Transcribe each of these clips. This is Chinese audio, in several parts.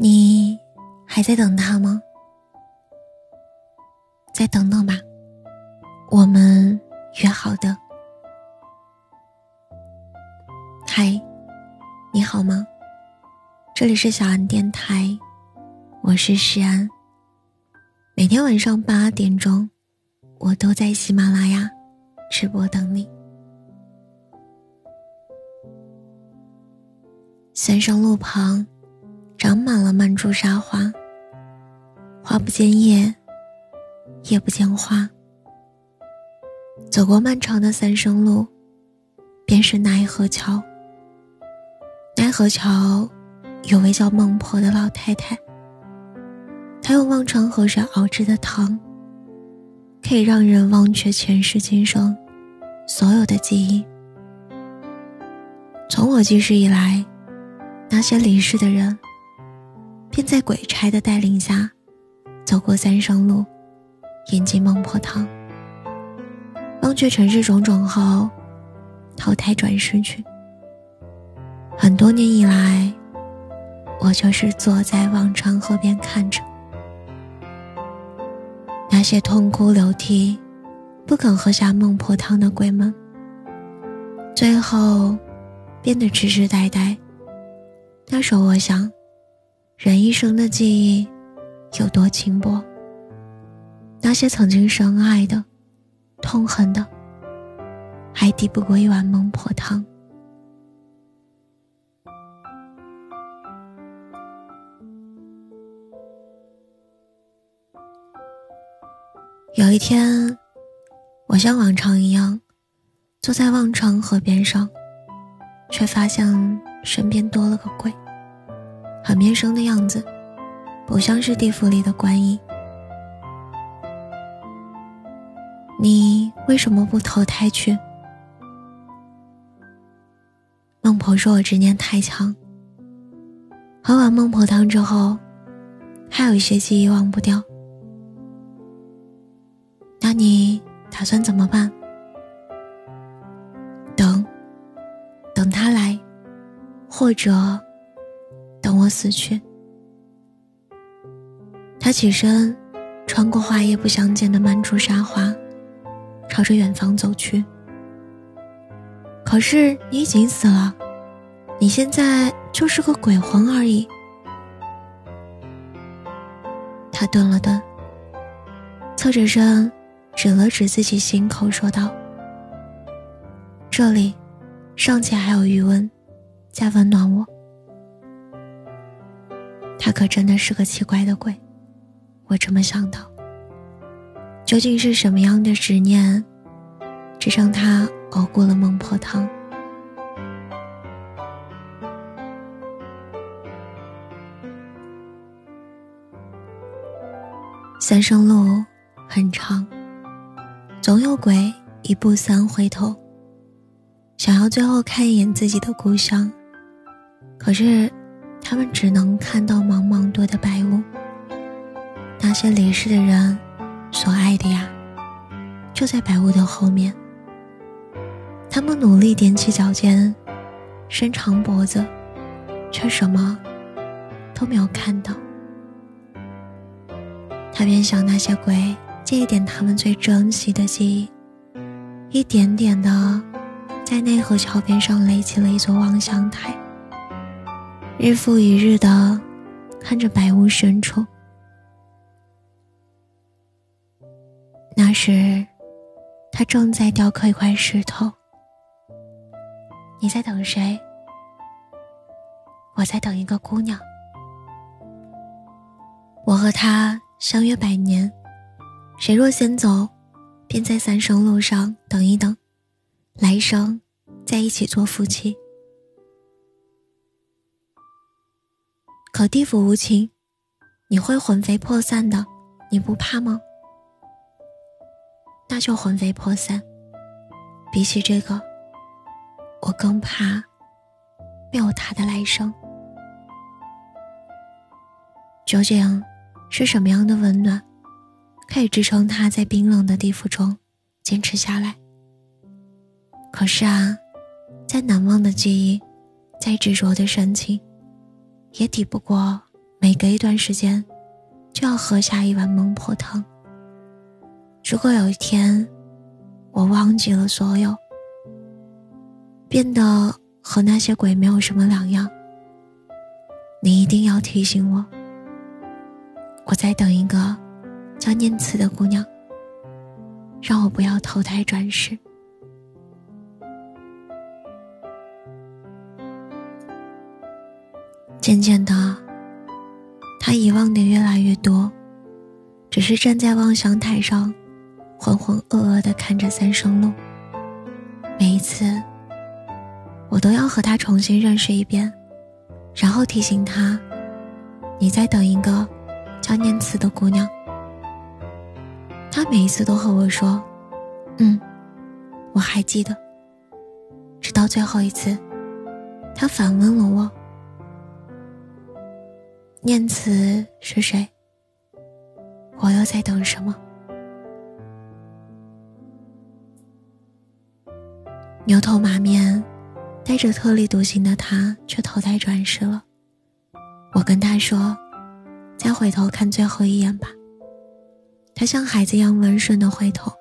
你还在等他吗？再等等吧，我们约好的。嗨，你好吗？这里是小安电台，我是诗安。每天晚上八点钟，我都在喜马拉雅直播等你。三生路旁，长满了曼珠沙花。花不见叶，叶不见花。走过漫长的三生路，便是奈何桥。奈何桥有位叫孟婆的老太太，她用忘川河水熬制的汤，可以让人忘却前世今生所有的记忆。从我记事以来。那些离世的人，便在鬼差的带领下，走过三生路，饮尽孟婆汤，忘却尘世种种后，投胎转世去。很多年以来，我就是坐在忘川河边看着那些痛哭流涕、不肯喝下孟婆汤的鬼们，最后变得痴痴呆呆。那时候我想，人一生的记忆有多轻薄？那些曾经深爱的、痛恨的，还抵不过一碗孟婆汤。有一天，我像往常一样坐在忘川河边上，却发现。身边多了个鬼，很面生的样子，不像是地府里的官衣。你为什么不投胎去？孟婆说我执念太强，喝完孟婆汤之后，还有一些记忆忘不掉。那你打算怎么办？等，等他来。或者，死去。他起身，穿过花叶不相见的曼珠沙华，朝着远方走去。可是你已经死了，你现在就是个鬼魂而已。他顿了顿，侧着身，指了指自己心口，说道：“这里，尚且还有余温。”再温暖我，他可真的是个奇怪的鬼，我这么想到。究竟是什么样的执念，支撑他熬过了孟婆汤？三生路很长，总有鬼一步三回头，想要最后看一眼自己的故乡。可是，他们只能看到茫茫多的白雾。那些离世的人，所爱的呀，就在白雾的后面。他们努力踮起脚尖，伸长脖子，却什么都没有看到。他便向那些鬼借一点他们最珍惜的记忆，一点点的，在奈何桥边上垒起了一座望乡台。日复一日的看着白雾深处，那时他正在雕刻一块石头。你在等谁？我在等一个姑娘。我和她相约百年，谁若先走，便在三生路上等一等，来生在一起做夫妻。可地府无情，你会魂飞魄散的，你不怕吗？那就魂飞魄散。比起这个，我更怕没有他的来生。究竟是什么样的温暖，可以支撑他在冰冷的地府中坚持下来？可是啊，再难忘的记忆，再执着的深情。也抵不过每隔一段时间就要喝下一碗孟婆汤。如果有一天我忘记了所有，变得和那些鬼没有什么两样，你一定要提醒我。我在等一个叫念慈的姑娘，让我不要投胎转世。渐渐的，他遗忘的越来越多，只是站在望乡台上，浑浑噩噩的看着三生路。每一次，我都要和他重新认识一遍，然后提醒他：“你在等一个叫念慈的姑娘。”他每一次都和我说：“嗯，我还记得。”直到最后一次，他反问了我。念慈是谁？我又在等什么？牛头马面、带着特立独行的他，却投胎转世了。我跟他说：“再回头看最后一眼吧。”他像孩子一样温顺的回头，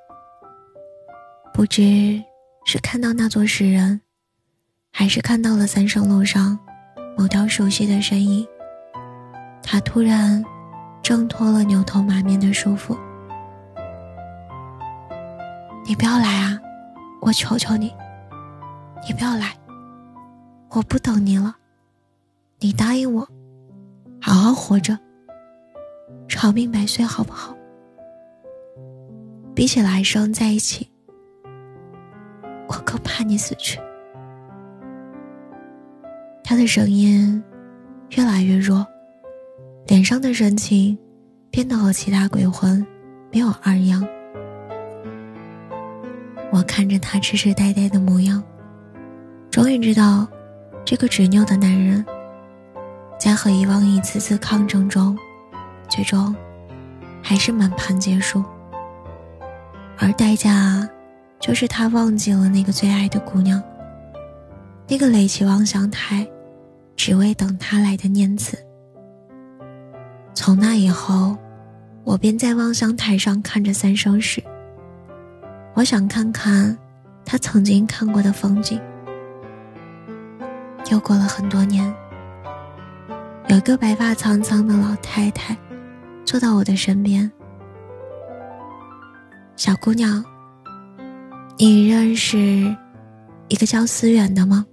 不知是看到那座石人，还是看到了三圣路上某条熟悉的身影。他突然挣脱了牛头马面的束缚。你不要来啊！我求求你，你不要来！我不等你了，你答应我，好好活着，长命百岁，好不好？比起来生在一起，我更怕你死去。他的声音越来越弱。脸上的神情变得和其他鬼魂没有二样。我看着他痴痴呆呆的模样，终于知道，这个执拗的男人，在和遗忘一次次抗争中，最终还是满盘皆输。而代价，就是他忘记了那个最爱的姑娘，那个垒起望乡台，只为等他来的念慈。从那以后，我便在望乡台上看着三生石。我想看看他曾经看过的风景。又过了很多年，有个白发苍苍的老太太坐到我的身边。小姑娘，你认识一个叫思远的吗？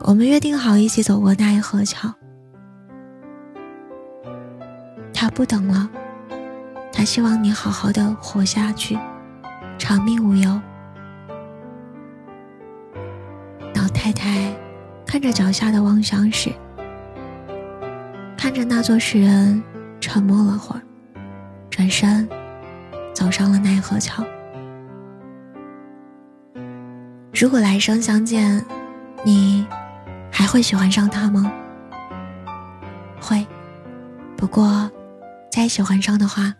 我们约定好一起走过奈何桥。不等了，他希望你好好的活下去，长命无忧。老太太看着脚下的望乡石，看着那座石人，沉默了会儿，转身走上了奈何桥。如果来生相见，你还会喜欢上他吗？会，不过。再喜欢上的话，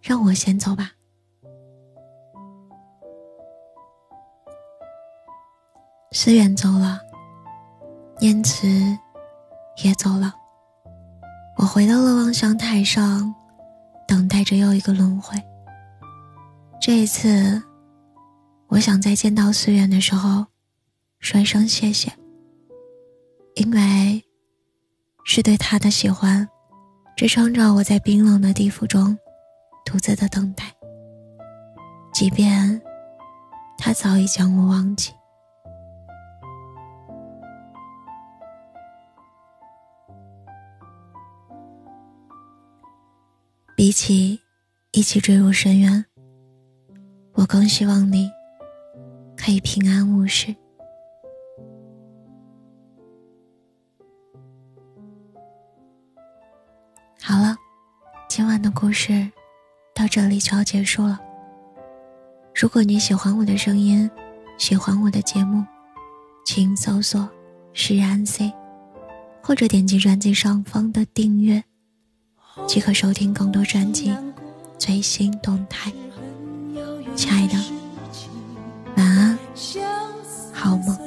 让我先走吧。思远走了，念慈也走了。我回到了望乡台上，等待着又一个轮回。这一次，我想在见到思远的时候，说一声谢谢，因为是对他的喜欢。支撑着我在冰冷的地府中独自的等待，即便他早已将我忘记。比起一起坠入深渊，我更希望你可以平安无事。好了，今晚的故事到这里就要结束了。如果你喜欢我的声音，喜欢我的节目，请搜索“诗安 C”，或者点击专辑上方的订阅，即可收听更多专辑最新动态。亲爱的，晚安，好梦。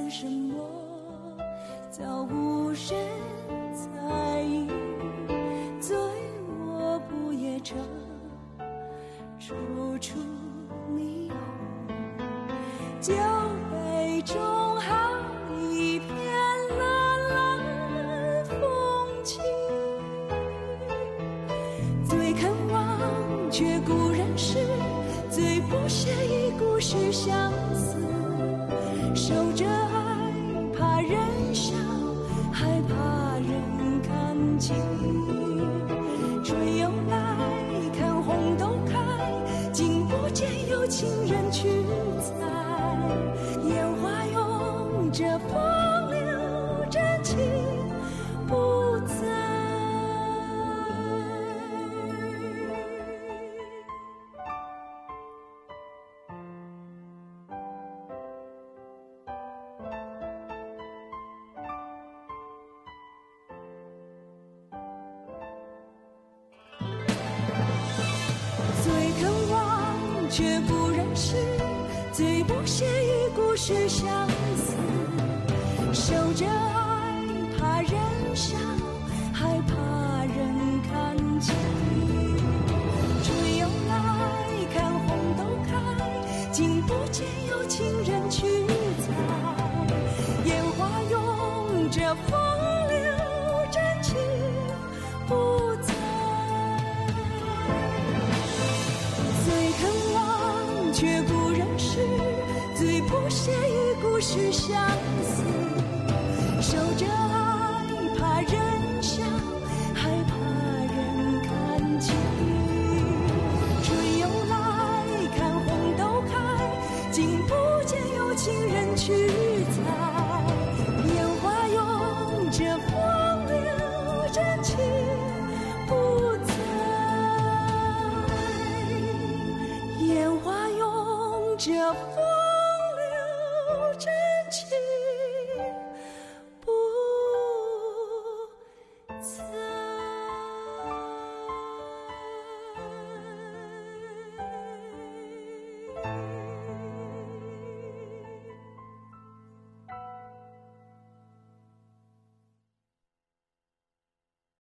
却不认识，最不屑与故事相思。守着爱，怕人笑，还怕人看清。春又来，看红豆开，竟不见有情人去采。烟花拥着风与故事相思。守着爱，怕人笑，害怕人看清。春又来，看红豆开，竟不见有情人去采。烟花拥着风流真情不在。烟花。这风真情。